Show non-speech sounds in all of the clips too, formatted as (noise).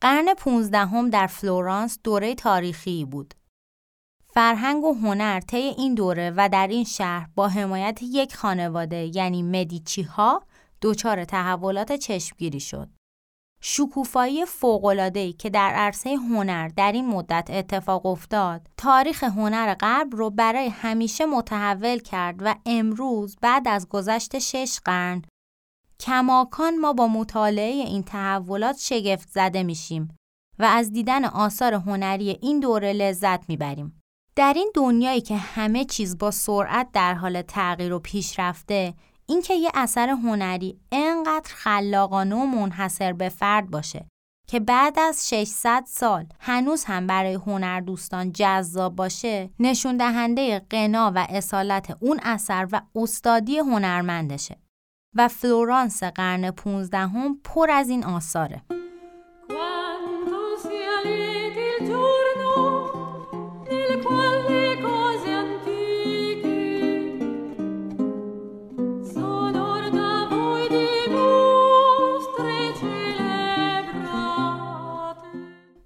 قرن 15 هم در فلورانس دوره تاریخی بود. فرهنگ و هنر طی این دوره و در این شهر با حمایت یک خانواده یعنی مدیچی ها دچار تحولات چشمگیری شد. شکوفایی فوق‌العاده‌ای که در عرصه هنر در این مدت اتفاق افتاد، تاریخ هنر غرب رو برای همیشه متحول کرد و امروز بعد از گذشت شش قرن کماکان ما با مطالعه این تحولات شگفت زده میشیم و از دیدن آثار هنری این دوره لذت می‌بریم. در این دنیایی که همه چیز با سرعت در حال تغییر و پیشرفته، اینکه یه اثر هنری انقدر خلاقانه و منحصر به فرد باشه که بعد از 600 سال هنوز هم برای هنر دوستان جذاب باشه نشون دهنده قنا و اصالت اون اثر و استادی هنرمندشه و فلورانس قرن 15 هم پر از این آثاره.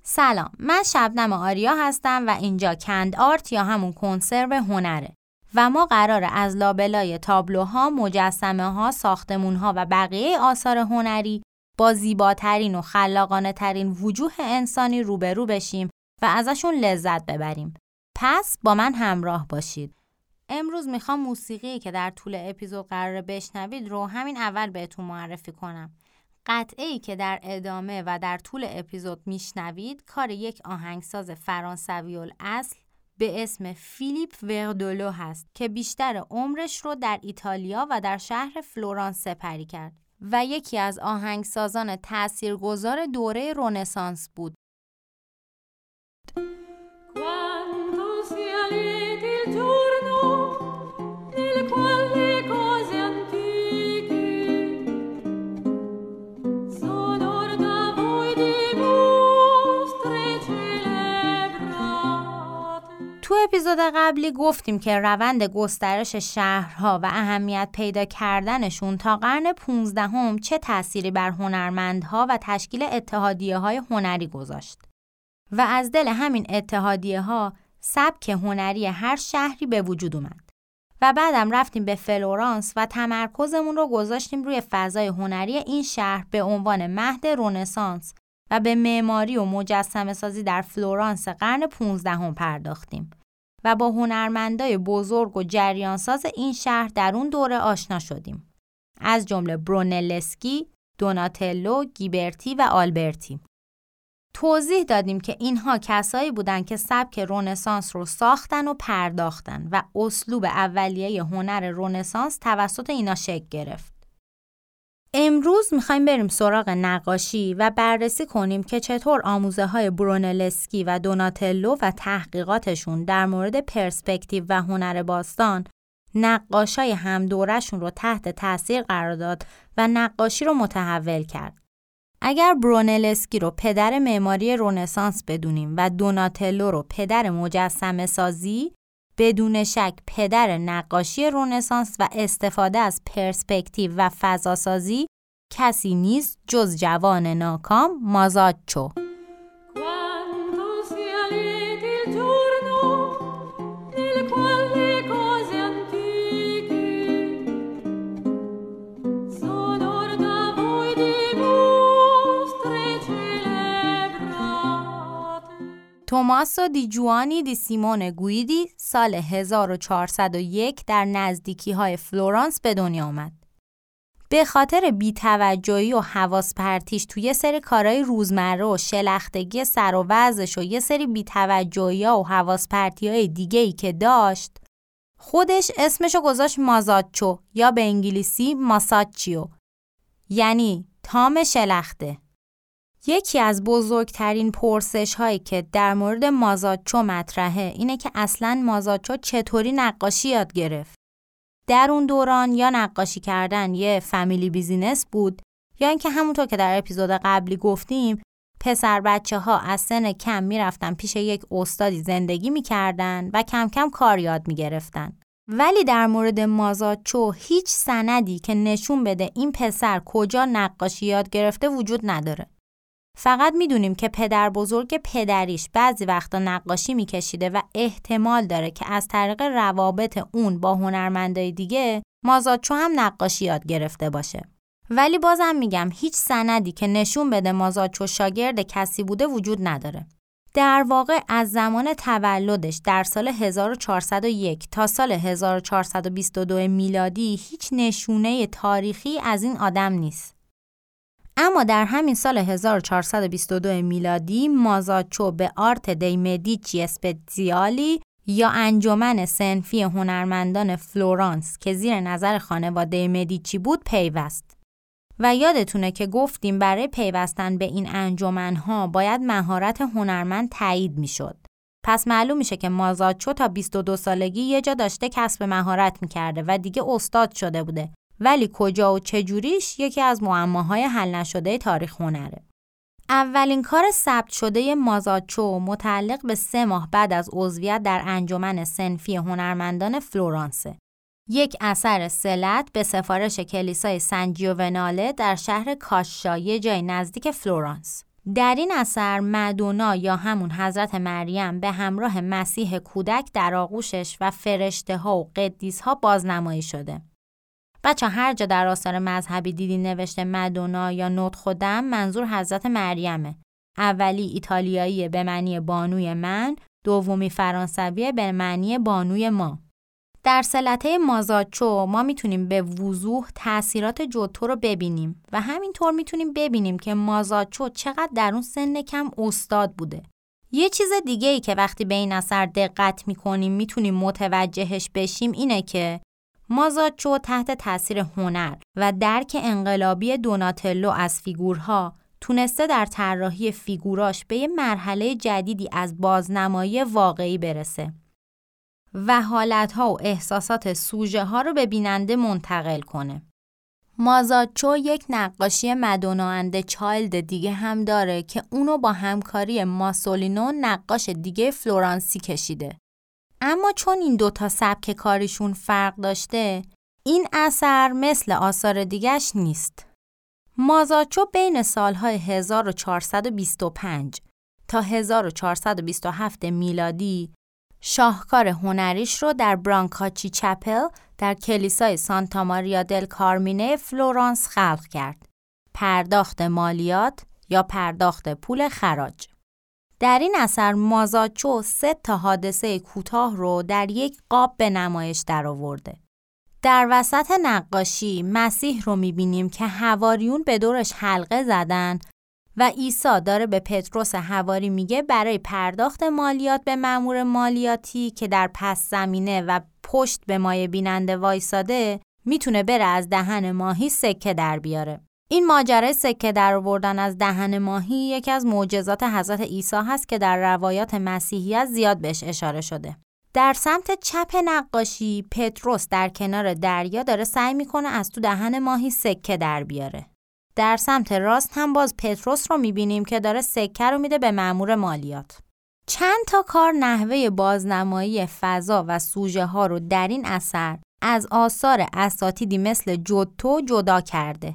سلام من شبنم آریا هستم و اینجا کند آرت یا همون کنسرو هنره. و ما قرار از لابلای تابلوها، مجسمه ها، ساختمون ها و بقیه آثار هنری با زیباترین و خلاقانه ترین وجوه انسانی روبرو بشیم و ازشون لذت ببریم. پس با من همراه باشید. امروز می‌خوام موسیقی که در طول اپیزود قرار بشنوید رو همین اول بهتون معرفی کنم. قطعه ای که در ادامه و در طول اپیزود میشنوید کار یک آهنگساز فرانسوی اصل به اسم فیلیپ وردولو هست که بیشتر عمرش رو در ایتالیا و در شهر فلورانس سپری کرد و یکی از آهنگسازان تاثیرگذار دوره رونسانس بود. اپیزود قبلی گفتیم که روند گسترش شهرها و اهمیت پیدا کردنشون تا قرن 15 هم چه تأثیری بر هنرمندها و تشکیل اتحادیه های هنری گذاشت. و از دل همین اتحادیه ها سبک هنری هر شهری به وجود اومد. و بعدم رفتیم به فلورانس و تمرکزمون رو گذاشتیم روی فضای هنری این شهر به عنوان مهد رونسانس و به معماری و مجسمه سازی در فلورانس قرن 15 هم پرداختیم. و با هنرمندای بزرگ و جریانساز این شهر در اون دوره آشنا شدیم. از جمله برونلسکی، دوناتلو، گیبرتی و آلبرتی. توضیح دادیم که اینها کسایی بودند که سبک رونسانس رو ساختن و پرداختن و اسلوب اولیه هنر رونسانس توسط اینا شکل گرفت. امروز می‌خوایم بریم سراغ نقاشی و بررسی کنیم که چطور آموزه های برونلسکی و دوناتلو و تحقیقاتشون در مورد پرسپکتیو و هنر باستان نقاشای همدورشون رو تحت تاثیر قرار داد و نقاشی رو متحول کرد. اگر برونلسکی رو پدر معماری رونسانس بدونیم و دوناتلو رو پدر مجسمه سازی بدون شک پدر نقاشی رونسانس و استفاده از پرسپکتیو و فضاسازی کسی نیست جز جوان ناکام مازاچو توماسو دی جوانی دی سیمون گویدی سال 1401 در نزدیکی های فلورانس به دنیا آمد. به خاطر بیتوجهی و حواس پرتیش توی سری کارهای روزمره و شلختگی سر و وضعش و یه سری بیتوجهی و حواس پرتی های دیگه ای که داشت خودش اسمشو گذاشت مازاچو یا به انگلیسی ماساچیو یعنی تام شلخته یکی از بزرگترین پرسش هایی که در مورد مازاچو مطرحه اینه که اصلا مازاچو چطوری نقاشی یاد گرفت. در اون دوران یا نقاشی کردن یه فامیلی بیزینس بود یا اینکه همونطور که در اپیزود قبلی گفتیم پسر بچه ها از سن کم می‌رفتن پیش یک استادی زندگی می‌کردن و کم کم کار یاد می‌گرفتن. ولی در مورد مازاچو هیچ سندی که نشون بده این پسر کجا نقاشی یاد گرفته وجود نداره. فقط می‌دونیم که پدر بزرگ پدریش بعضی وقتا نقاشی میکشیده و احتمال داره که از طریق روابط اون با هنرمندای دیگه مازادچو هم نقاشی یاد گرفته باشه. ولی بازم میگم هیچ سندی که نشون بده مازاچو شاگرد کسی بوده وجود نداره. در واقع از زمان تولدش در سال 1401 تا سال 1422 میلادی هیچ نشونه تاریخی از این آدم نیست. اما در همین سال 1422 میلادی مازاچو به آرت دی مدیچی اسپتزیالی یا انجمن صنفی هنرمندان فلورانس که زیر نظر خانواده مدیچی بود پیوست. و یادتونه که گفتیم برای پیوستن به این انجمنها باید مهارت هنرمند تایید می‌شد. پس معلوم میشه که مازاچو تا 22 سالگی یه جا داشته کسب مهارت می‌کرده و دیگه استاد شده بوده ولی کجا و چجوریش یکی از معماهای حل نشده تاریخ هنره. اولین کار ثبت شده مازاچو متعلق به سه ماه بعد از عضویت در انجمن سنفی هنرمندان فلورانسه. یک اثر سلت به سفارش کلیسای وناله در شهر کاشا جای نزدیک فلورانس. در این اثر مدونا یا همون حضرت مریم به همراه مسیح کودک در آغوشش و فرشته ها و قدیس ها بازنمایی شده. بچه هر جا در آثار مذهبی دیدی نوشته مدونا یا نوت خودم منظور حضرت مریمه. اولی ایتالیایی به معنی بانوی من، دومی فرانسوی به معنی بانوی ما. در سلطه مازاچو ما می‌تونیم به وضوح تاثیرات جوتو رو ببینیم و همینطور می‌تونیم ببینیم که مازاچو چقدر در اون سن کم استاد بوده. یه چیز دیگه ای که وقتی به این اثر دقت می‌کنیم می‌تونیم متوجهش بشیم اینه که مازاچو تحت تاثیر هنر و درک انقلابی دوناتلو از فیگورها تونسته در طراحی فیگوراش به یه مرحله جدیدی از بازنمایی واقعی برسه و حالتها و احساسات سوژه ها رو به بیننده منتقل کنه. مازاچو یک نقاشی مدونا چایلد دیگه هم داره که اونو با همکاری ماسولینو نقاش دیگه فلورانسی کشیده. اما چون این دوتا سبک کاریشون فرق داشته این اثر مثل آثار دیگش نیست. مازاچو بین سالهای 1425 تا 1427 میلادی شاهکار هنریش رو در برانکاچی چپل در کلیسای سانتا ماریا دل کارمینه فلورانس خلق کرد. پرداخت مالیات یا پرداخت پول خراج. در این اثر مازاچو سه تا حادثه کوتاه رو در یک قاب به نمایش درآورده. در وسط نقاشی مسیح رو می‌بینیم که هواریون به دورش حلقه زدن و عیسی داره به پتروس هواری میگه برای پرداخت مالیات به مامور مالیاتی که در پس زمینه و پشت به مایه بیننده وایساده می‌تونه بره از دهن ماهی سکه در بیاره. این ماجرای سکه در آوردن از دهن ماهی یکی از معجزات حضرت عیسی هست که در روایات مسیحیت زیاد بهش اشاره شده. در سمت چپ نقاشی پتروس در کنار دریا داره سعی می‌کنه از تو دهن ماهی سکه در بیاره. در سمت راست هم باز پتروس رو می‌بینیم که داره سکه رو میده به مأمور مالیات. چند تا کار نحوه بازنمایی فضا و سوژه ها رو در این اثر از آثار اساتیدی مثل جوتو جدا کرده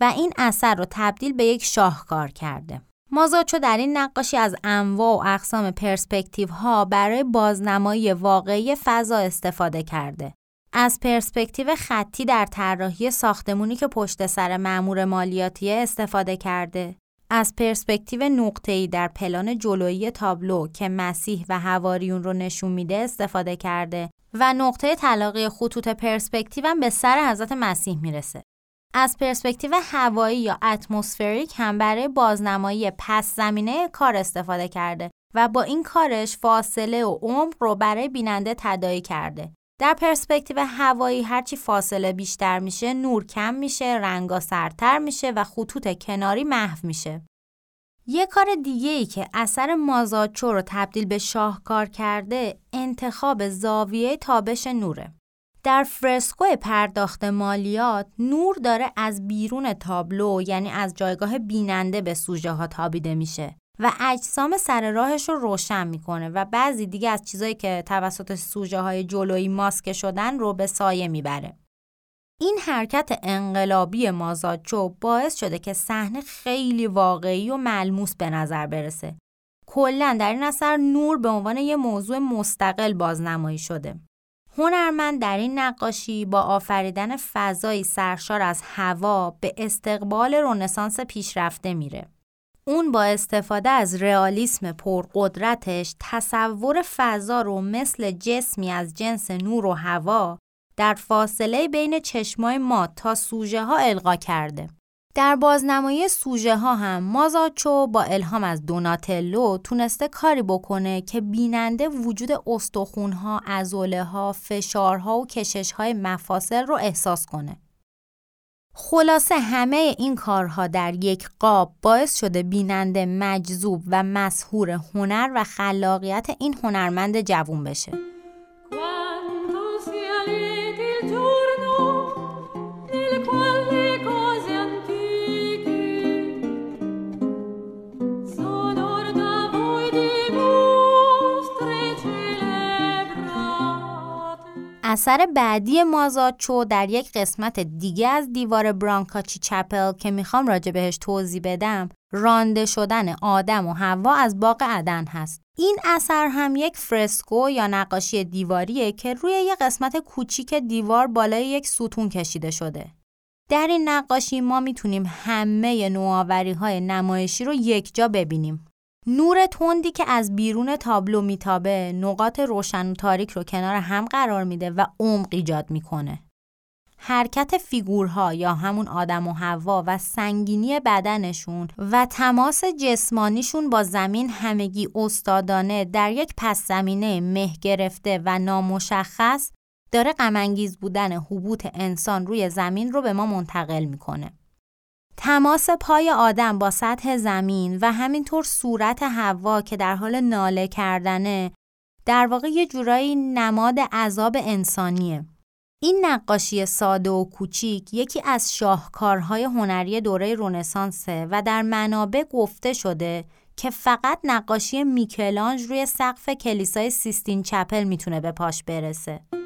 و این اثر رو تبدیل به یک شاهکار کرده. مازاچو در این نقاشی از انواع و اقسام پرسپکتیو ها برای بازنمایی واقعی فضا استفاده کرده. از پرسپکتیو خطی در طراحی ساختمونی که پشت سر مأمور مالیاتی استفاده کرده. از پرسپکتیو نقطه‌ای در پلان جلویی تابلو که مسیح و هواریون رو نشون میده استفاده کرده و نقطه تلاقی خطوط پرسپکتیو هم به سر حضرت مسیح می‌رسه. از پرسپکتیو هوایی یا اتمسفریک هم برای بازنمایی پس زمینه کار استفاده کرده و با این کارش فاصله و عمق رو برای بیننده تدایی کرده. در پرسپکتیو هوایی هرچی فاصله بیشتر میشه نور کم میشه رنگا سرتر میشه و خطوط کناری محو میشه یه کار دیگه ای که اثر مازاچو رو تبدیل به شاهکار کرده انتخاب زاویه تابش نوره در فرسکو پرداخت مالیات نور داره از بیرون تابلو یعنی از جایگاه بیننده به سوژه ها تابیده میشه و اجسام سر راهش رو روشن می‌کنه و بعضی دیگه از چیزایی که توسط سوژه های جلویی ماسک شدن رو به سایه می‌بره. این حرکت انقلابی مازاچو باعث شده که صحنه خیلی واقعی و ملموس به نظر برسه. کلا در این اثر نور به عنوان یه موضوع مستقل بازنمایی شده. هنرمند در این نقاشی با آفریدن فضایی سرشار از هوا به استقبال رنسانس پیشرفته میره. اون با استفاده از رئالیسم پرقدرتش تصور فضا رو مثل جسمی از جنس نور و هوا در فاصله بین چشمای ما تا سوژه ها القا کرده. در بازنمایی سوژه ها هم مازاچو با الهام از دوناتلو تونسته کاری بکنه که بیننده وجود استخون ها، ازوله ها، فشارها و کشش های مفاصل رو احساس کنه. خلاصه همه این کارها در یک قاب باعث شده بیننده مجذوب و مسهور هنر و خلاقیت این هنرمند جوون بشه. اثر بعدی مازاچو در یک قسمت دیگه از دیوار برانکاچی چپل که می‌خوام راجع بهش توضیح بدم رانده شدن آدم و هوا از باغ عدن هست. این اثر هم یک فرسکو یا نقاشی دیواریه که روی یک قسمت کوچیک دیوار بالای یک ستون کشیده شده. در این نقاشی ما می‌تونیم همه نوآوری های نمایشی رو یک جا ببینیم. نور تندی که از بیرون تابلو میتابه نقاط روشن و تاریک رو کنار هم قرار میده و عمق ایجاد می‌کنه. حرکت فیگورها یا همون آدم و هوا و سنگینی بدنشون و تماس جسمانیشون با زمین همگی استادانه در یک پس زمینه مه گرفته و نامشخص داره غمانگیز بودن حبوط انسان روی زمین رو به ما منتقل می‌کنه. تماس پای آدم با سطح زمین و همینطور صورت هوا که در حال ناله کردنه در واقع یه جورایی نماد عذاب انسانیه. این نقاشی ساده و کوچیک یکی از شاهکارهای هنری دوره رونسانسه و در منابع گفته شده که فقط نقاشی میکلانج روی سقف کلیسای سیستین چپل می‌تونه به پاش برسه.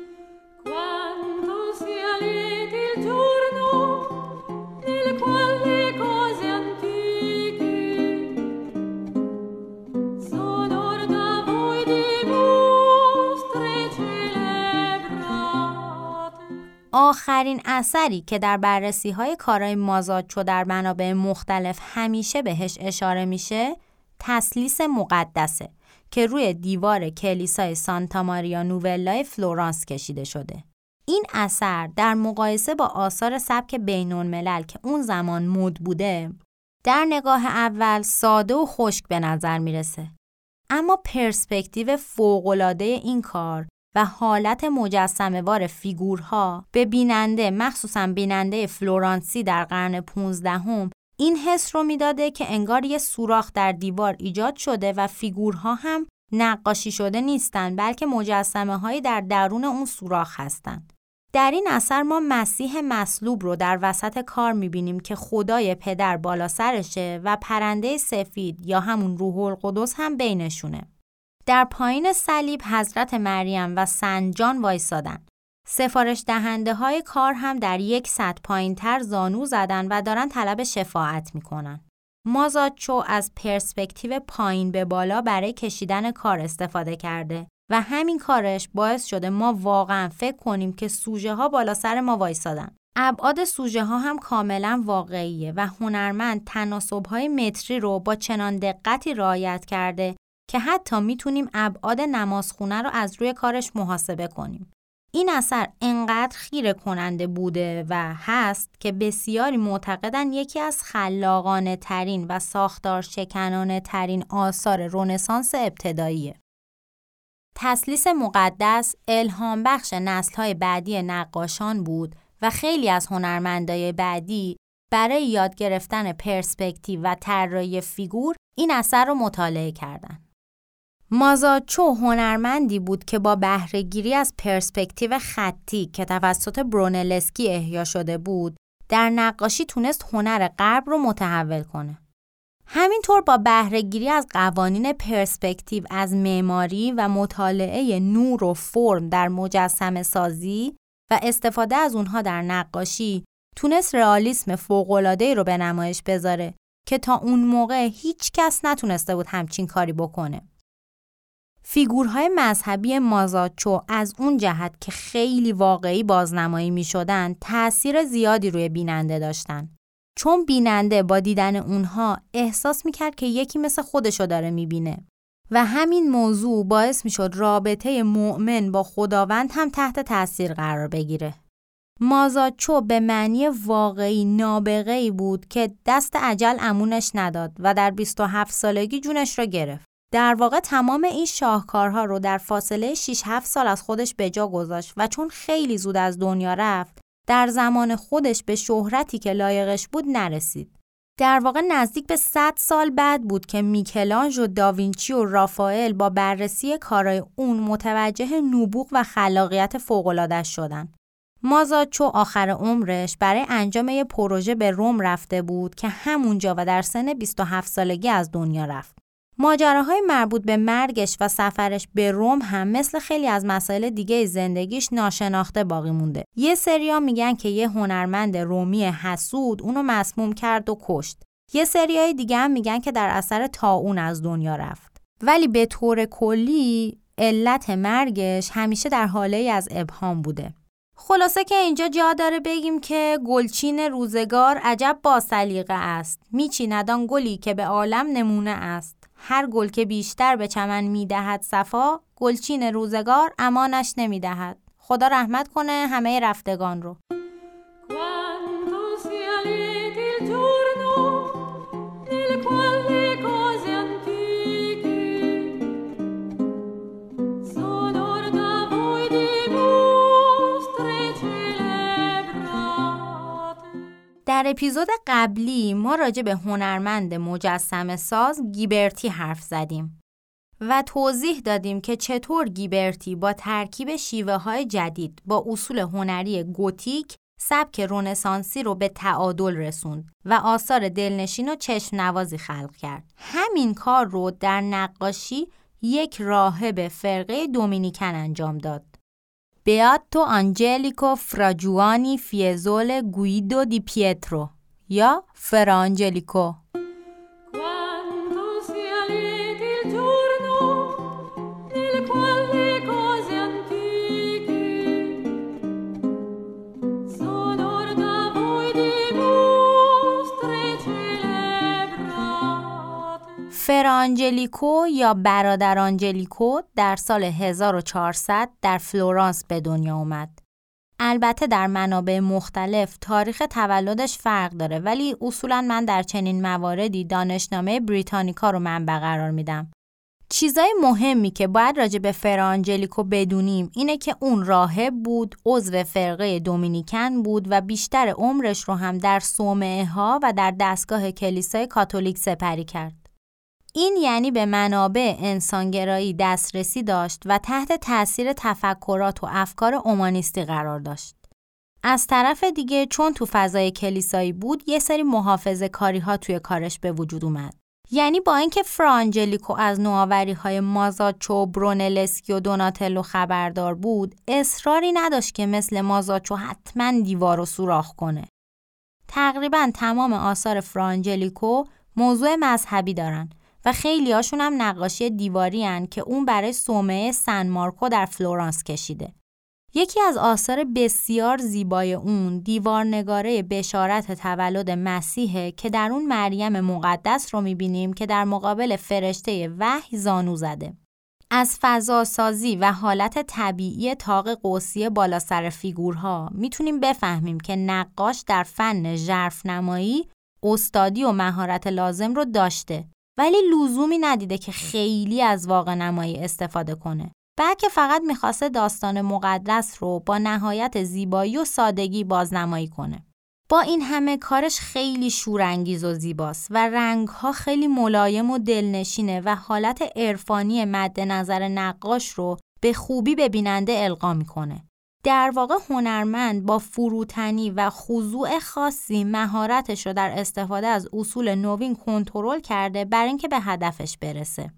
آخرین اثری که در بررسی های کارای مازاچو در منابع مختلف همیشه بهش اشاره میشه تسلیس مقدسه که روی دیوار کلیسای سانتا ماریا نوولای فلورانس کشیده شده. این اثر در مقایسه با آثار سبک بینون ملل که اون زمان مد بوده در نگاه اول ساده و خشک به نظر می‌رسه. اما پرسپکتیو فوقالعاده این کار و حالت مجسمه وار فیگورها به بیننده مخصوصا بیننده فلورانسی در قرن 15 هم این حس رو می‌داده که انگار یه سوراخ در دیوار ایجاد شده و فیگورها هم نقاشی شده نیستند بلکه مجسمه هایی در درون اون سوراخ هستند. در این اثر ما مسیح مصلوب رو در وسط کار می‌بینیم که خدای پدر بالا سرشه و پرنده سفید یا همون روح القدس هم بینشونه. در پایین صلیب حضرت مریم و سنجان وایسادن. سفارش دهنده های کار هم در یک سطح پایین تر زانو زدن و دارن طلب شفاعت می‌کنن. مازاچو از پرسپکتیو پایین به بالا برای کشیدن کار استفاده کرده و همین کارش باعث شده ما واقعا فکر کنیم که سوژه ها بالا سر ما وایسادن. ابعاد سوژه ها هم کاملا واقعیه و هنرمند تناسب های متری رو با چنان دقتی رعایت کرده که حتی می‌تونیم ابعاد نمازخونه رو از روی کارش محاسبه کنیم. این اثر انقدر خیره کننده بوده و هست که بسیاری معتقدن یکی از خلاقانه ترین و ساختار شکنانه ترین آثار رونسانس ابتداییه. تسلیس مقدس الهام بخش نسل های بعدی نقاشان بود و خیلی از هنرمندای بعدی برای یاد گرفتن پرسپکتیو و طراحی فیگور این اثر رو مطالعه کردند. مازاچو هنرمندی بود که با بهرهگیری از پرسپکتیو خطی که توسط برونلسکی احیا شده بود در نقاشی تونست هنر غرب رو متحول کنه. همینطور با بهرهگیری از قوانین پرسپکتیو از معماری و مطالعه نور و فرم در مجسم سازی و استفاده از اونها در نقاشی تونست رئالیسم فوق‌العاده‌ای رو به نمایش بذاره که تا اون موقع هیچ کس نتونسته بود همچین کاری بکنه. فیگورهای مذهبی مازاچو از اون جهت که خیلی واقعی بازنمایی می شدن تأثیر زیادی روی بیننده داشتن. چون بیننده با دیدن اونها احساس می کرد که یکی مثل خودشو داره می بینه. و همین موضوع باعث می شد رابطه مؤمن با خداوند هم تحت تأثیر قرار بگیره. مازاچو به معنی واقعی نابغه ای بود که دست عجل امونش نداد و در 27 سالگی جونش را گرفت. در واقع تمام این شاهکارها رو در فاصله 6 7 سال از خودش به جا گذاشت و چون خیلی زود از دنیا رفت در زمان خودش به شهرتی که لایقش بود نرسید. در واقع نزدیک به 100 سال بعد بود که میکلانژ و داوینچی و رافائل با بررسی کارای اون متوجه نبوغ و خلاقیت فوق‌العاده‌اش شدن. مازاچو آخر عمرش برای انجام یه پروژه به روم رفته بود که همونجا و در سن 27 سالگی از دنیا رفت. ماجراهای مربوط به مرگش و سفرش به روم هم مثل خیلی از مسائل دیگه زندگیش ناشناخته باقی مونده. یه سریا میگن که یه هنرمند رومی حسود اونو مسموم کرد و کشت. یه سریای دیگه هم میگن که در اثر تاون از دنیا رفت. ولی به طور کلی علت مرگش همیشه در حاله از ابهام بوده. خلاصه که اینجا جا داره بگیم که گلچین روزگار عجب با سلیقه است. میچیندان گلی که به عالم نمونه است. هر گل که بیشتر به چمن می‌دهد صفا گلچین روزگار امانش نمی‌دهد. خدا رحمت کنه همه رفتگان رو. در اپیزود قبلی ما راجع به هنرمند مجسم ساز گیبرتی حرف زدیم و توضیح دادیم که چطور گیبرتی با ترکیب شیوه های جدید با اصول هنری گوتیک سبک رونسانسی رو به تعادل رسوند و آثار دلنشین و چشم نوازی خلق کرد. همین کار رو در نقاشی یک راهب فرقه دومینیکن انجام داد. Beato Angelico Fra Giovanni Fiesole Guido di Pietro, ea Fera Angelico. فرانجلیکو یا برادر آنجلیکو در سال 1400 در فلورانس به دنیا اومد. البته در منابع مختلف تاریخ تولدش فرق داره ولی اصولا من در چنین مواردی دانشنامه بریتانیکا رو منبع قرار میدم. چیزای مهمی که باید راجع به فرانجلیکو بدونیم اینه که اون راهب بود، عضو فرقه دومینیکن بود و بیشتر عمرش رو هم در صومعه ها و در دستگاه کلیسای کاتولیک سپری کرد. این یعنی به منابع انسانگرایی دسترسی داشت و تحت تأثیر تفکرات و افکار اومانیستی قرار داشت. از طرف دیگه چون تو فضای کلیسایی بود یه سری محافظه کاری ها توی کارش به وجود اومد. یعنی با اینکه فرانجلیکو از نوآوری های مازاچو، برونلسکی و دوناتلو خبردار بود، اصراری نداشت که مثل مازاچو حتما دیوار رو سوراخ کنه. تقریبا تمام آثار فرانجلیکو موضوع مذهبی دارن و خیلی هاشون هم نقاشی دیواری هن که اون برای صومعه سن مارکو در فلورانس کشیده. یکی از آثار بسیار زیبای اون دیوارنگاره بشارت تولد مسیحه که در اون مریم مقدس رو می‌بینیم که در مقابل فرشته وحی زانو زده. از فضا سازی و حالت طبیعی تاق قوسی بالا سر فیگورها می‌تونیم بفهمیم که نقاش در فن ژرف نمایی استادی و مهارت لازم رو داشته ولی لزومی ندیده که خیلی از واقع نمایی استفاده کنه. بلکه فقط می‌خواسته داستان مقدس رو با نهایت زیبایی و سادگی بازنمایی کنه. با این همه کارش خیلی شورانگیز و زیباست و رنگها خیلی ملایم و دلنشینه و حالت عرفانی مد نظر نقاش رو به خوبی به بیننده القا می‌کنه. در واقع هنرمند با فروتنی و خضوع خاصی مهارتش رو در استفاده از اصول نوین کنترل کرده برای اینکه به هدفش برسه.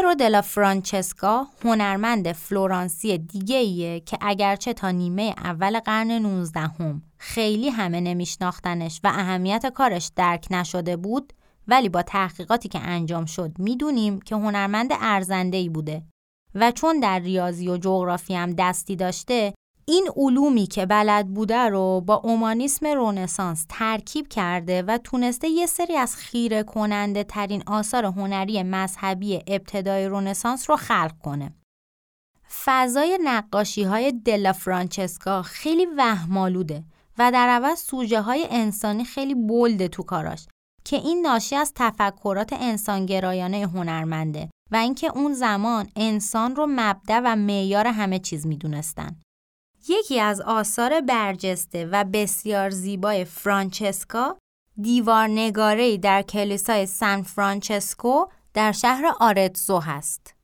پیرو دلا فرانچسکا هنرمند فلورانسی دیگه ایه که اگرچه تا نیمه اول قرن 19 هم خیلی همه نمیشناختنش و اهمیت کارش درک نشده بود ولی با تحقیقاتی که انجام شد می‌دونیم که هنرمند ای بوده و چون در ریاضی و جغرافی هم دستی داشته این علومی که بلد بوده رو با اومانیسم رونسانس ترکیب کرده و تونسته یه سری از خیره کننده ترین آثار هنری مذهبی ابتدای رونسانس رو خلق کنه. فضای نقاشی های دلا فرانچسکا خیلی وهمالوده و در عوض سوژه های انسانی خیلی بلده تو کاراش که این ناشی از تفکرات انسانگرایانه هنرمنده و اینکه اون زمان انسان رو مبدع و معیار همه چیز می‌دونستن. یکی از آثار برجسته و بسیار زیبای فرانچسکا دیوارنگاره‌ای در کلیسای سان فرانچسکو در شهر آرتزو هست.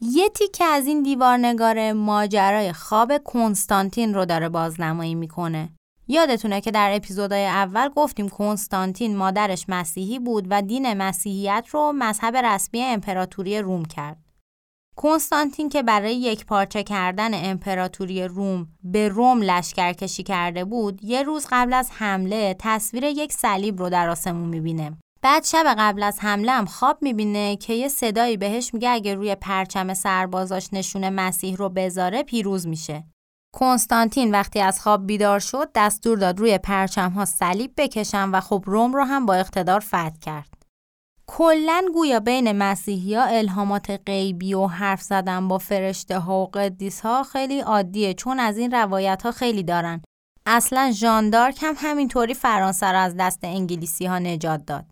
یه تیکه از این دیوارنگاره ماجرای خواب کنستانتین رو داره بازنمایی می‌کنه. یادتونه که در اپیزودهای اول گفتیم کنستانتین مادرش مسیحی بود و دین مسیحیت رو مذهب رسمی امپراتوری روم کرد. کنستانتین که برای یک پارچه کردن امپراتوری روم به روم لشکر کشی کرده بود یه روز قبل از حمله تصویر یک صلیب رو در آسمون می‌بینه. بعد شب قبل از حمله هم خواب می‌بینه که یه صدایی بهش میگه اگه روی پرچم سربازاش نشون مسیح رو بذاره پیروز میشه. کنستانتین وقتی از خواب بیدار شد دستور داد روی پرچم ها صلیب بکشن و خب روم رو هم با اقتدار فتح کرد. کلا گویا بین مسیحی ها الهامات غیبی و حرف زدن با فرشته ها و قدیس ها خیلی عادیه چون از این روایت ها خیلی دارن. اصلا ژاندارک هم همینطوری فرانسه را از دست انگلیسی ها نجات داد.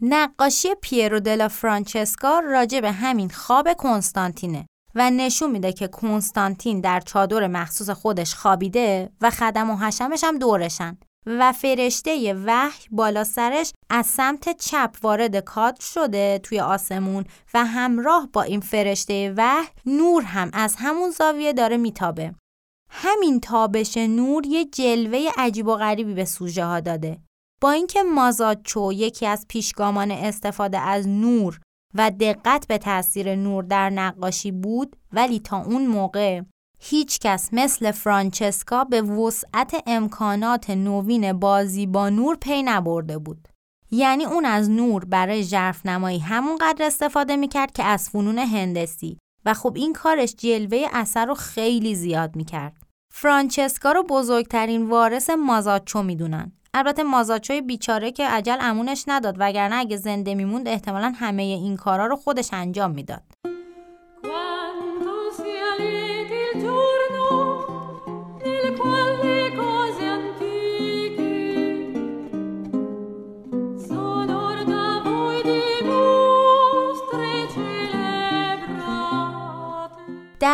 نقاشی پیرو دلا فرانچسکا راجع به همین خواب کنستانتینه و نشون میده که کنستانتین در چادر مخصوص خودش خوابیده و خدم و حشمش هم دورشن و فرشته وحی بالا سرش از سمت چپ وارد کادر شده توی آسمون و همراه با این فرشته وحی نور هم از همون زاویه داره میتابه. همین تابش نور یه جلوه عجیب و غریبی به سوژه ها داده. با اینکه مازاچو یکی از پیشگامان استفاده از نور و دقت به تاثیر نور در نقاشی بود ولی تا اون موقع هیچ کس مثل فرانچسکا به وسعت امکانات نوین بازی با نور پی نبرده بود. یعنی اون از نور برای ژرف نمایی همونقدر استفاده می‌کرد که از فنون هندسی و خب این کارش جلوه اثر رو خیلی زیاد می‌کرد. فرانچسکا رو بزرگترین وارث مازاچو می‌دونن. البته مازاچوی بیچاره که عجل امونش نداد وگرنه اگه زنده میموند احتمالا همه این کارا رو خودش انجام می‌داد.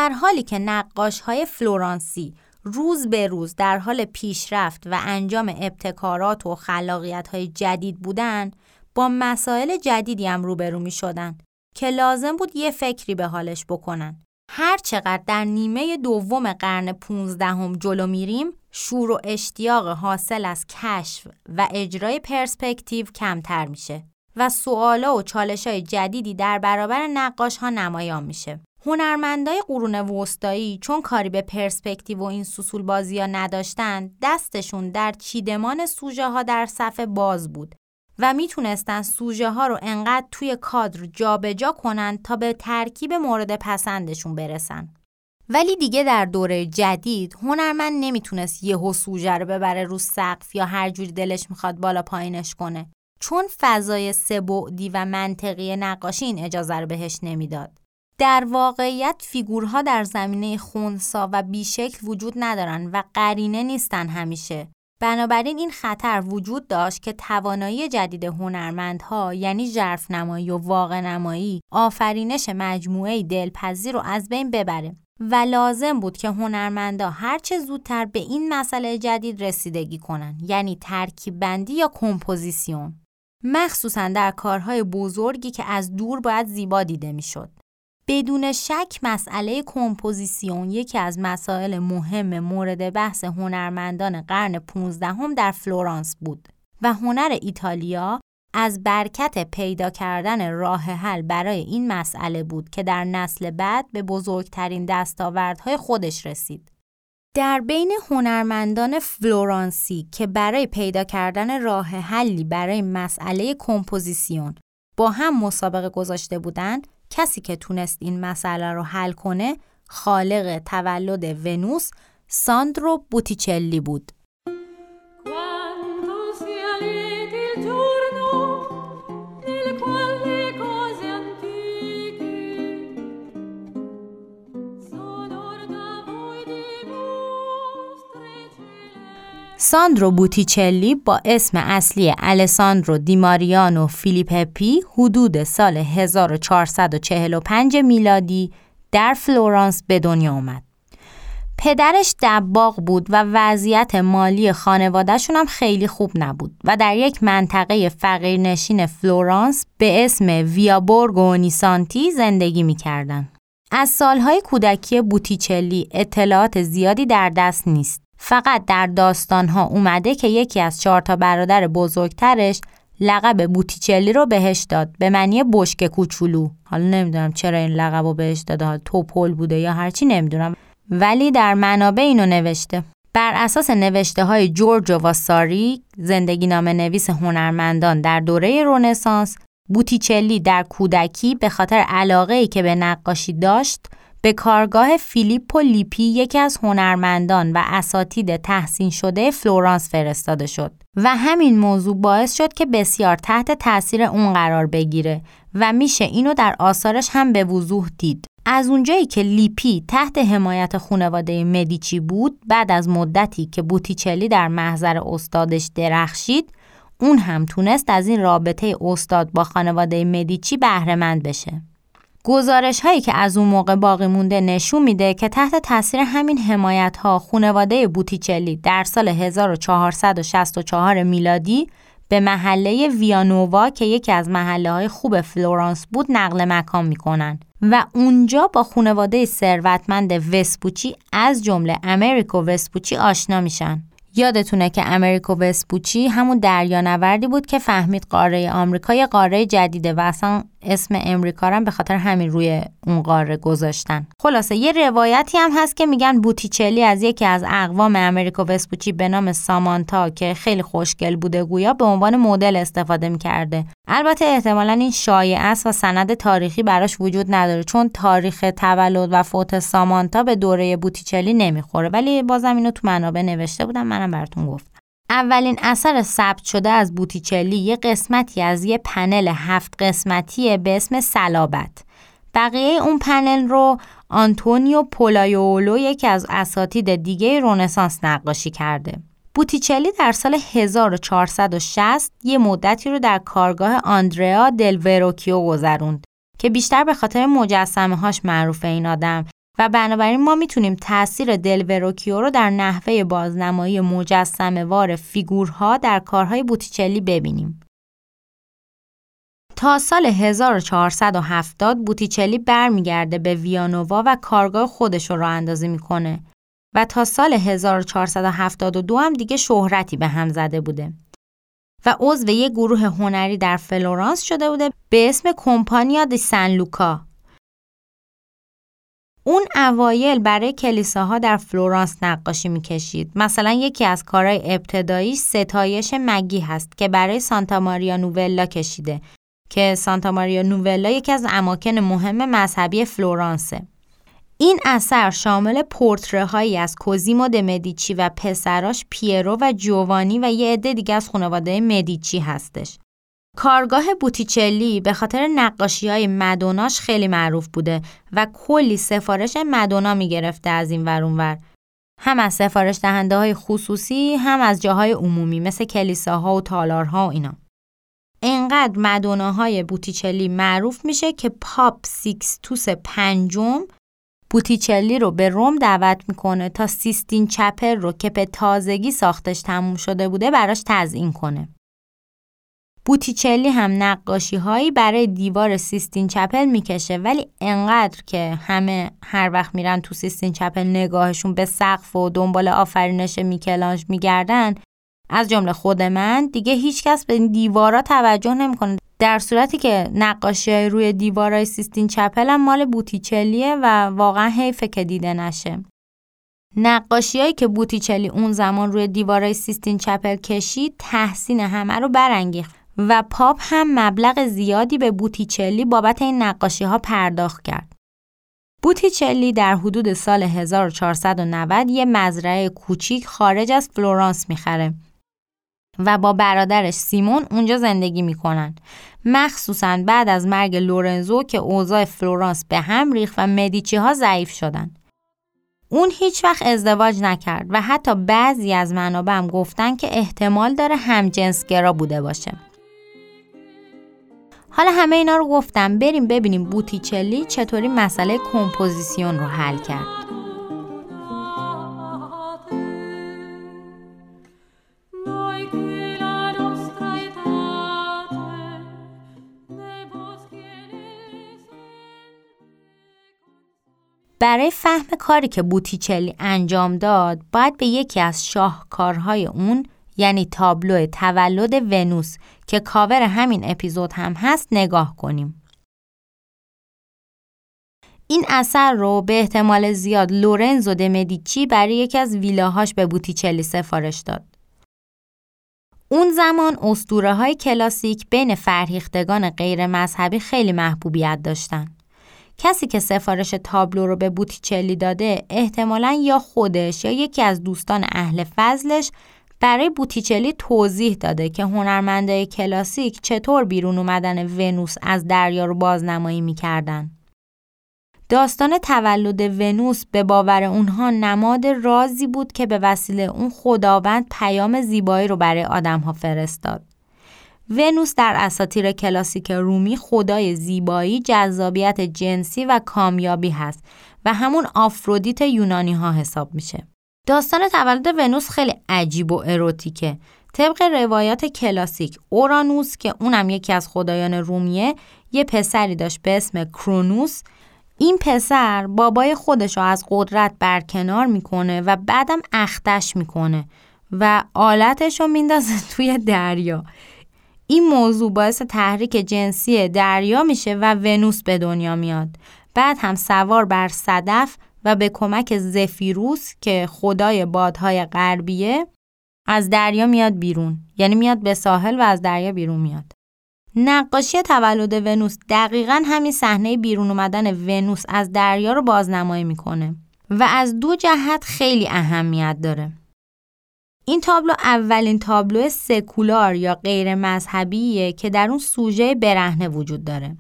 در حالی که نقاش های فلورانسی روز به روز در حال پیشرفت و انجام ابتکارات و خلاقیت های جدید بودن با مسائل جدیدی هم روبرو می شدن که لازم بود یه فکری به حالش بکنن. هر چقدر در نیمه دوم قرن 15 هم جلو میریم شور و اشتیاق حاصل از کشف و اجرای پرسپکتیو کمتر میشه و سوالا و چالش های جدیدی در برابر نقاش ها نمایان میشه. هنرمندای قرون وسطایی چون کاری به پرسپکتیو و این سوسول بازی ها نداشتن دستشون در چیدمان سوژه ها در صفحه باز بود و می‌تونستن سوژه ها رو انقدر توی کادر جابجا جا کنن تا به ترکیب مورد پسندشون برسن. ولی دیگه در دوره جدید هنرمند نمی‌تونست یهو سوژه رو ببره رو سقف یا هر جوری دلش می‌خواد بالا پایینش کنه چون فضای سبعدی و منطقی نقاشی این اجازه رو بهش نمی‌داد. در واقعیت فیگورها در زمینه خونسا و بیشکل وجود ندارن و قرینه نیستن همیشه. بنابراین این خطر وجود داشت که توانایی جدید هنرمندها یعنی ژرف نمایی و واقع نمایی آفرینش مجموعه دلپذیر رو از بین ببره و لازم بود که هنرمندا هرچه زودتر به این مسئله جدید رسیدگی کنن یعنی ترکیب بندی یا کمپوزیسیون مخصوصا در کارهای بزرگی که از دور باید زیبا دیده می‌شد. بدون شک مسئله کمپوزیسیون یکی از مسائل مهم مورد بحث هنرمندان قرن 15 هم در فلورانس بود و هنر ایتالیا از برکت پیدا کردن راه حل برای این مسئله بود که در نسل بعد به بزرگترین دستاوردهای خودش رسید. در بین هنرمندان فلورانسی که برای پیدا کردن راه حلی برای مسئله کمپوزیسیون با هم مسابقه گذاشته بودند، کسی که تونست این مسئله رو حل کنه خالق تولد ونوس ساندرو بوتیچلی بود. ساندرو بوتیچلی با اسم اصلی الساندرو دیماریانو فیلیپپی حدود سال 1445 میلادی در فلورانس به دنیا آمد. پدرش دباغ بود و وضعیت مالی خانوادهشون هم خیلی خوب نبود و در یک منطقه فقیرنشین فلورانس به اسم ویا بورگو اونیسانتی زندگی می‌کردن. از سالهای کودکی بوتیچلی اطلاعات زیادی در دست نیست. فقط در داستانها اومده که یکی از چهار تا برادر بزرگترش لقب بوتیچلی رو بهش داد به معنی بشکه کوچولو. حالا نمی‌دونم چرا این لقب رو بهش داده تپل بوده یا هرچی نمی‌دونم. ولی در منابع اینو نوشته. بر اساس نوشته های جورجو واساری زندگی نامه نویس هنرمندان در دوره رنسانس بوتیچلی در کودکی به خاطر علاقه ای که به نقاشی داشت به کارگاه فیلیپو لیپی یکی از هنرمندان و اساتید تحسین شده فلورانس فرستاده شد و همین موضوع باعث شد که بسیار تحت تاثیر اون قرار بگیره و میشه اینو در آثارش هم به وضوح دید. از اونجایی که لیپی تحت حمایت خانواده مدیچی بود بعد از مدتی که بوتیچلی در محضر استادش درخشید اون هم تونست از این رابطه استاد با خانواده مدیچی بهرهمند بشه. گزارش هایی که از اون موقع باقی مونده نشون میده که تحت تاثیر همین حمایت ها خانواده بوتیچلی در سال 1464 میلادی به محله ویانووا که یکی از محله های خوب فلورانس بود نقل مکان می‌کنن و اونجا با خانواده ثروتمند وسپوچی از جمله امریکو وسپوچی آشنا میشن. یادتونه که امریکو وسپوچی همون دریانوردی بود که فهمید قاره آمریکا یه قاره جدیده و اصلا اسم امریکا رو به خاطر همین روی اون قاره گذاشتن. خلاصه یه روایتی هم هست که میگن بوتیچلی از یکی از اقوام امریکا وسپوچی به نام سامانتا که خیلی خوشگل بوده گویا به عنوان مدل استفاده می‌کرده. البته احتمالا این شایع است و سند تاریخی براش وجود نداره چون تاریخ تولد و فوت سامانتا به دوره بوتیچلی نمی‌خوره. ولی بازم اینو تو منابع نوشته بودم منم براتون گفتم. اولین اثر ثبت شده از بوتیچلی یه قسمتی از یه پنل هفت قسمتیه به اسم صلابت بقیه اون پنل رو آنتونیو پولایولو یکی از اساتید دیگه رنسانس نقاشی کرده. بوتیچلی در سال 1460 یه مدتی رو در کارگاه آندریا دل وروکیو گذروند که بیشتر به خاطر مجسمه هاش معروف این آدم و بنابراین ما می‌تونیم تاثیر دل وروکیو رو در نحوه بازنمایی مجسمه وار فیگورها در کارهای بوتیچلی ببینیم. تا سال 1470 بوتیچلی برمیگرده به ویانووا و کارگاه خودش رو راه اندازی می‌کنه و تا سال 1472 هم دیگه شهرتی به هم زده بوده و عضو یک گروه هنری در فلورانس شده بوده به اسم کمپانیا دی سن لوکا اون اوایل برای کلیساها در فلورانس نقاشی می‌کشید. مثلا یکی از کارهای ابتداییش ستایش مگی هست که برای سانتا ماریا نوولا کشیده که سانتا ماریا نوولا یکی از اماکن مهم مذهبی فلورانسه. این اثر شامل پورتره هایی از کوزیمو د مدیچی و پسراش پیرو و جوانی و یه عده دیگه از خانواده مدیچی هستش. کارگاه بوتیچلی به خاطر نقاشی های مدوناش خیلی معروف بوده و کلی سفارش مدونا می‌گرفته از این ور ور. هم از سفارش دهنده های خصوصی هم از جاهای عمومی مثل کلیساها و تالارها و اینا. اینقدر مدوناهای بوتیچلی معروف میشه که پاپ سیکستوس پنجم بوتیچلی رو به روم دعوت می‌کنه تا سیستین چپل رو که به تازگی ساختش تموم شده بوده براش تزیین کنه. بوتیچلی هم نقاشی هایی برای دیوار سیستین چپل می‌کشه ولی انقدر که همه هر وقت میرن تو سیستین چپل نگاهشون به سقف و دنبال آفرینش میکلانژ میگردن از جمله خود من دیگه هیچکس به این دیوارا توجه نمی‌کنه. در صورتی که نقاشی های روی دیوارای سیستین چپل هم مال بوتیچلیه و واقعا حیفه که دیده نشه. نقاشیهایی که بوتیچلی اون زمان روی دیوارای سیستین چپل کشید تحسین همه رو برانگیخت. و پاپ هم مبلغ زیادی به بوتیچلی بابت این نقاشی ها پرداخت کرد. بوتیچلی در حدود سال 1490 یه مزرعه کوچیک خارج از فلورانس می‌خره و با برادرش سیمون اونجا زندگی می‌کنن. مخصوصا بعد از مرگ لورنزو که اوضاع فلورانس به هم ریخت و مدیچی ها ضعیف شدن. اون هیچ وقت ازدواج نکرد و حتی بعضی از منابع هم گفتن که احتمال داره همجنسگرا بوده باشه. حالا همه اینا رو گفتم. بریم ببینیم بوتیچلی چطوری مسئله کمپوزیسیون رو حل کرد. برای فهم کاری که بوتیچلی انجام داد باید به یکی از شاهکارهای اون یعنی تابلو تولد ونوس که کاور همین اپیزود هم هست نگاه کنیم. این اثر رو به احتمال زیاد لورنزو د مدیچی برای یکی از ویلاهاش به بوتیچلی سفارش داد. اون زمان اسطوره های کلاسیک بین فرهیختگان غیر مذهبی خیلی محبوبیت داشتن. کسی که سفارش تابلو رو به بوتیچلی داده احتمالا یا خودش یا یکی از دوستان اهل فضلش برای بوتیچلی توضیح داده که هنرمندای کلاسیک چطور بیرون اومدن ونوس از دریا رو بازنمایی می‌کردن. داستان تولد ونوس به باور اونها نماد رازی بود که به وسیله اون خداوند پیام زیبایی رو برای آدمها فرستاد. ونوس در اساطیر کلاسیک رومی خدای زیبایی، جذابیت جنسی و کامیابی هست و همون آفرودیت یونانی ها حساب میشه. داستان تولد ونوس خیلی عجیب و اروتیکه. طبق روایات کلاسیک اورانوس که اونم یکی از خدایان رومیه یه پسری داشت به اسم کرونوس. این پسر بابای خودش رو از قدرت برکنار می‌کنه و بعدم اختش می‌کنه و آلتش رو میندازه (laughs) توی دریا. این موضوع باعث تحریک جنسی دریا میشه و ونوس به دنیا میاد. بعد هم سوار بر صدف و به کمک زفیروس که خدای بادهای غربیه از دریا میاد بیرون. یعنی میاد به ساحل و از دریا بیرون میاد. نقاشی تولد ونوس دقیقا همین صحنه بیرون اومدن ونوس از دریا رو بازنمایی می‌کنه و از دو جهت خیلی اهمیت داره. این تابلو اولین تابلو سکولار یا غیر مذهبیه که در اون سوژه برهنه وجود داره.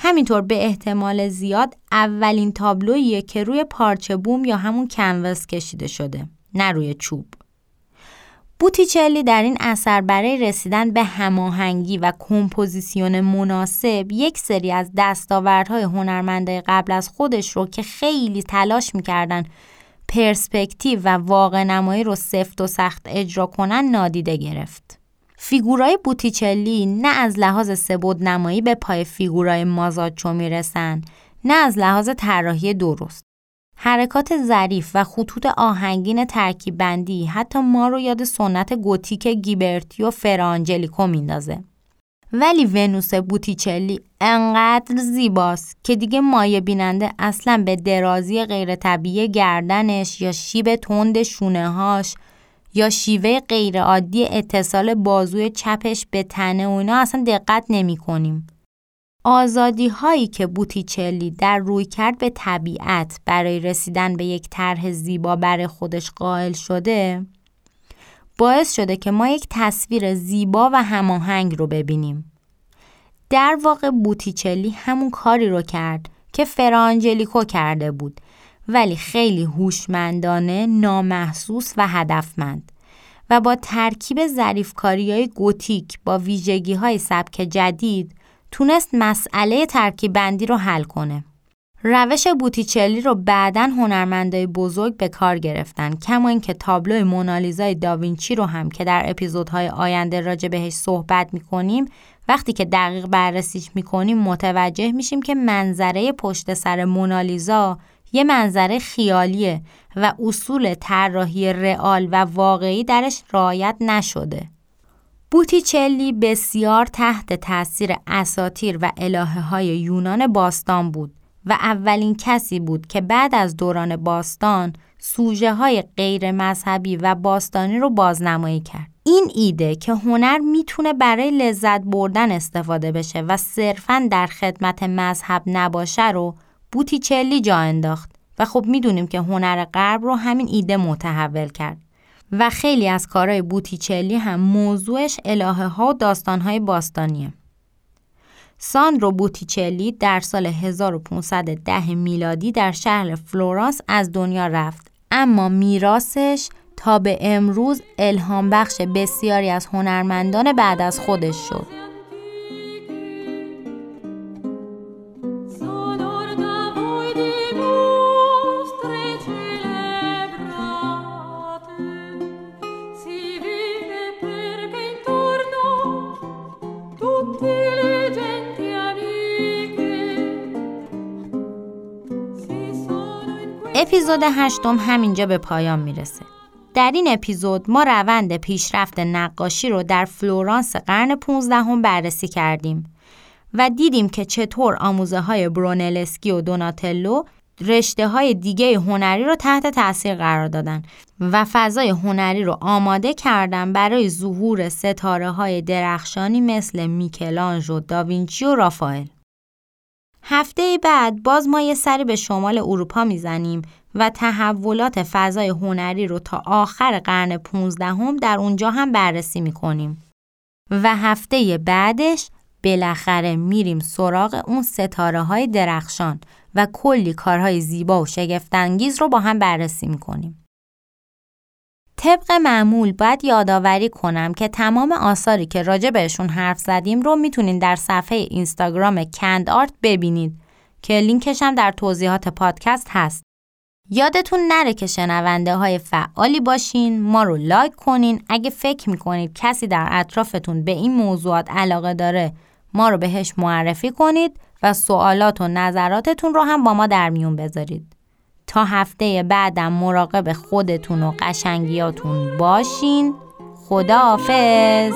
همینطور به احتمال زیاد اولین تابلوییه که روی پارچه بوم یا همون کنوس کشیده شده نه روی چوب. بوتیچلی در این اثر برای رسیدن به هماهنگی و کمپوزیسیون مناسب یک سری از دستاوردهای هنرمنده قبل از خودش رو که خیلی تلاش می‌کردن پرسپکتیو و واقع نمایی رو سفت و سخت اجرا کنن نادیده گرفت. فیگورای بوتیچلی نه از لحاظ سه‌بعد نمایی به پای فیگورای مازاچو می‌رسن نه از لحاظ طراحی درست. حرکات ظریف و خطوط آهنگین ترکیب بندی حتی ما رو یاد سنت گوتیک گیبرتی و فرانجلیکو میندازه. ولی ونوس بوتیچلی انقدر زیباست که دیگه مای بیننده اصلا به درازی غیر طبیعی گردنش یا شیب تند شونه هاش یا شیوه غیرعادی اتصال بازوی چپش به تنه و اینا اصلا دقت نمی کنیم. آزادی هایی که بوتیچلی در روی کرد به طبیعت برای رسیدن به یک طرح زیبا برای خودش قائل شده باعث شده که ما یک تصویر زیبا و هماهنگ رو ببینیم. در واقع بوتیچلی همون کاری رو کرد که فرانجلیکو کرده بود ولی خیلی هوشمندانه، نامحسوس و هدفمند و با ترکیب ظریفکاری های گوتیک با ویژگی های سبک جدید تونست مسئله ترکیب بندی رو حل کنه. روش بوتیچلی رو بعدا هنرمندای بزرگ به کار گرفتن کما اینکه تابلو مونالیزای داوینچی رو هم که در اپیزودهای آینده راجع بهش صحبت می‌کنیم وقتی که دقیق بررسیش می‌کنیم متوجه میشیم که منظره پشت سر مونالیزا یه منظره خیالیه و اصول طراحی رئال و واقعی درش رعایت نشده. بوتیچلی بسیار تحت تاثیر اساتیر و الهه های یونان باستان بود و اولین کسی بود که بعد از دوران باستان سوژه های غیر مذهبی و باستانی رو بازنمایی کرد. این ایده که هنر می‌تونه برای لذت بردن استفاده بشه و صرفا در خدمت مذهب نباشه رو بوتیچلی جا انداخت و خب می‌دونیم که هنر غرب رو همین ایده متحول کرد و خیلی از کارهای بوتیچلی هم موضوعش الهه ها و داستان های باستانیه. ساندرو بوتیچلی در سال 1510 میلادی در شهر فلورانس از دنیا رفت اما میراثش تا به امروز الهام بخش بسیاری از هنرمندان بعد از خودش شد. اپیزود هشتم همینجا به پایان می‌رسه. در این اپیزود ما روند پیشرفت نقاشی رو در فلورانس قرن 15 هم بررسی کردیم و دیدیم که چطور آموزه های برونلسکی و دوناتلو رشته های دیگه هنری رو تحت تاثیر قرار دادن و فضای هنری رو آماده کردن برای ظهور ستاره های درخشانی مثل میکلانژ و داوینچی و رافائل. هفته بعد باز ما یه سری به شمال اروپا می‌زنیم و تحولات فضای هنری رو تا آخر قرن 15 هم در اونجا هم بررسی می‌کنیم. و هفته بعدش بالاخره میریم سراغ اون ستاره های درخشان و کلی کارهای زیبا و شگفتانگیز رو با هم بررسی می‌کنیم. طبق معمول باید یادآوری کنم که تمام آثاری که راجع بهشون حرف زدیم رو می‌تونین در صفحه اینستاگرام کند آرت ببینید که لینکش هم در توضیحات پادکست هست. یادتون نره که شنونده های فعالی باشین، ما رو لایک کنین، اگه فکر می‌کنید کسی در اطرافتون به این موضوعات علاقه داره ما رو بهش معرفی کنید و سوالات و نظراتتون رو هم با ما در میون بذارید. تا هفته بعدم مراقب خودتون و قشنگیاتون باشین. خدا خداحافظ.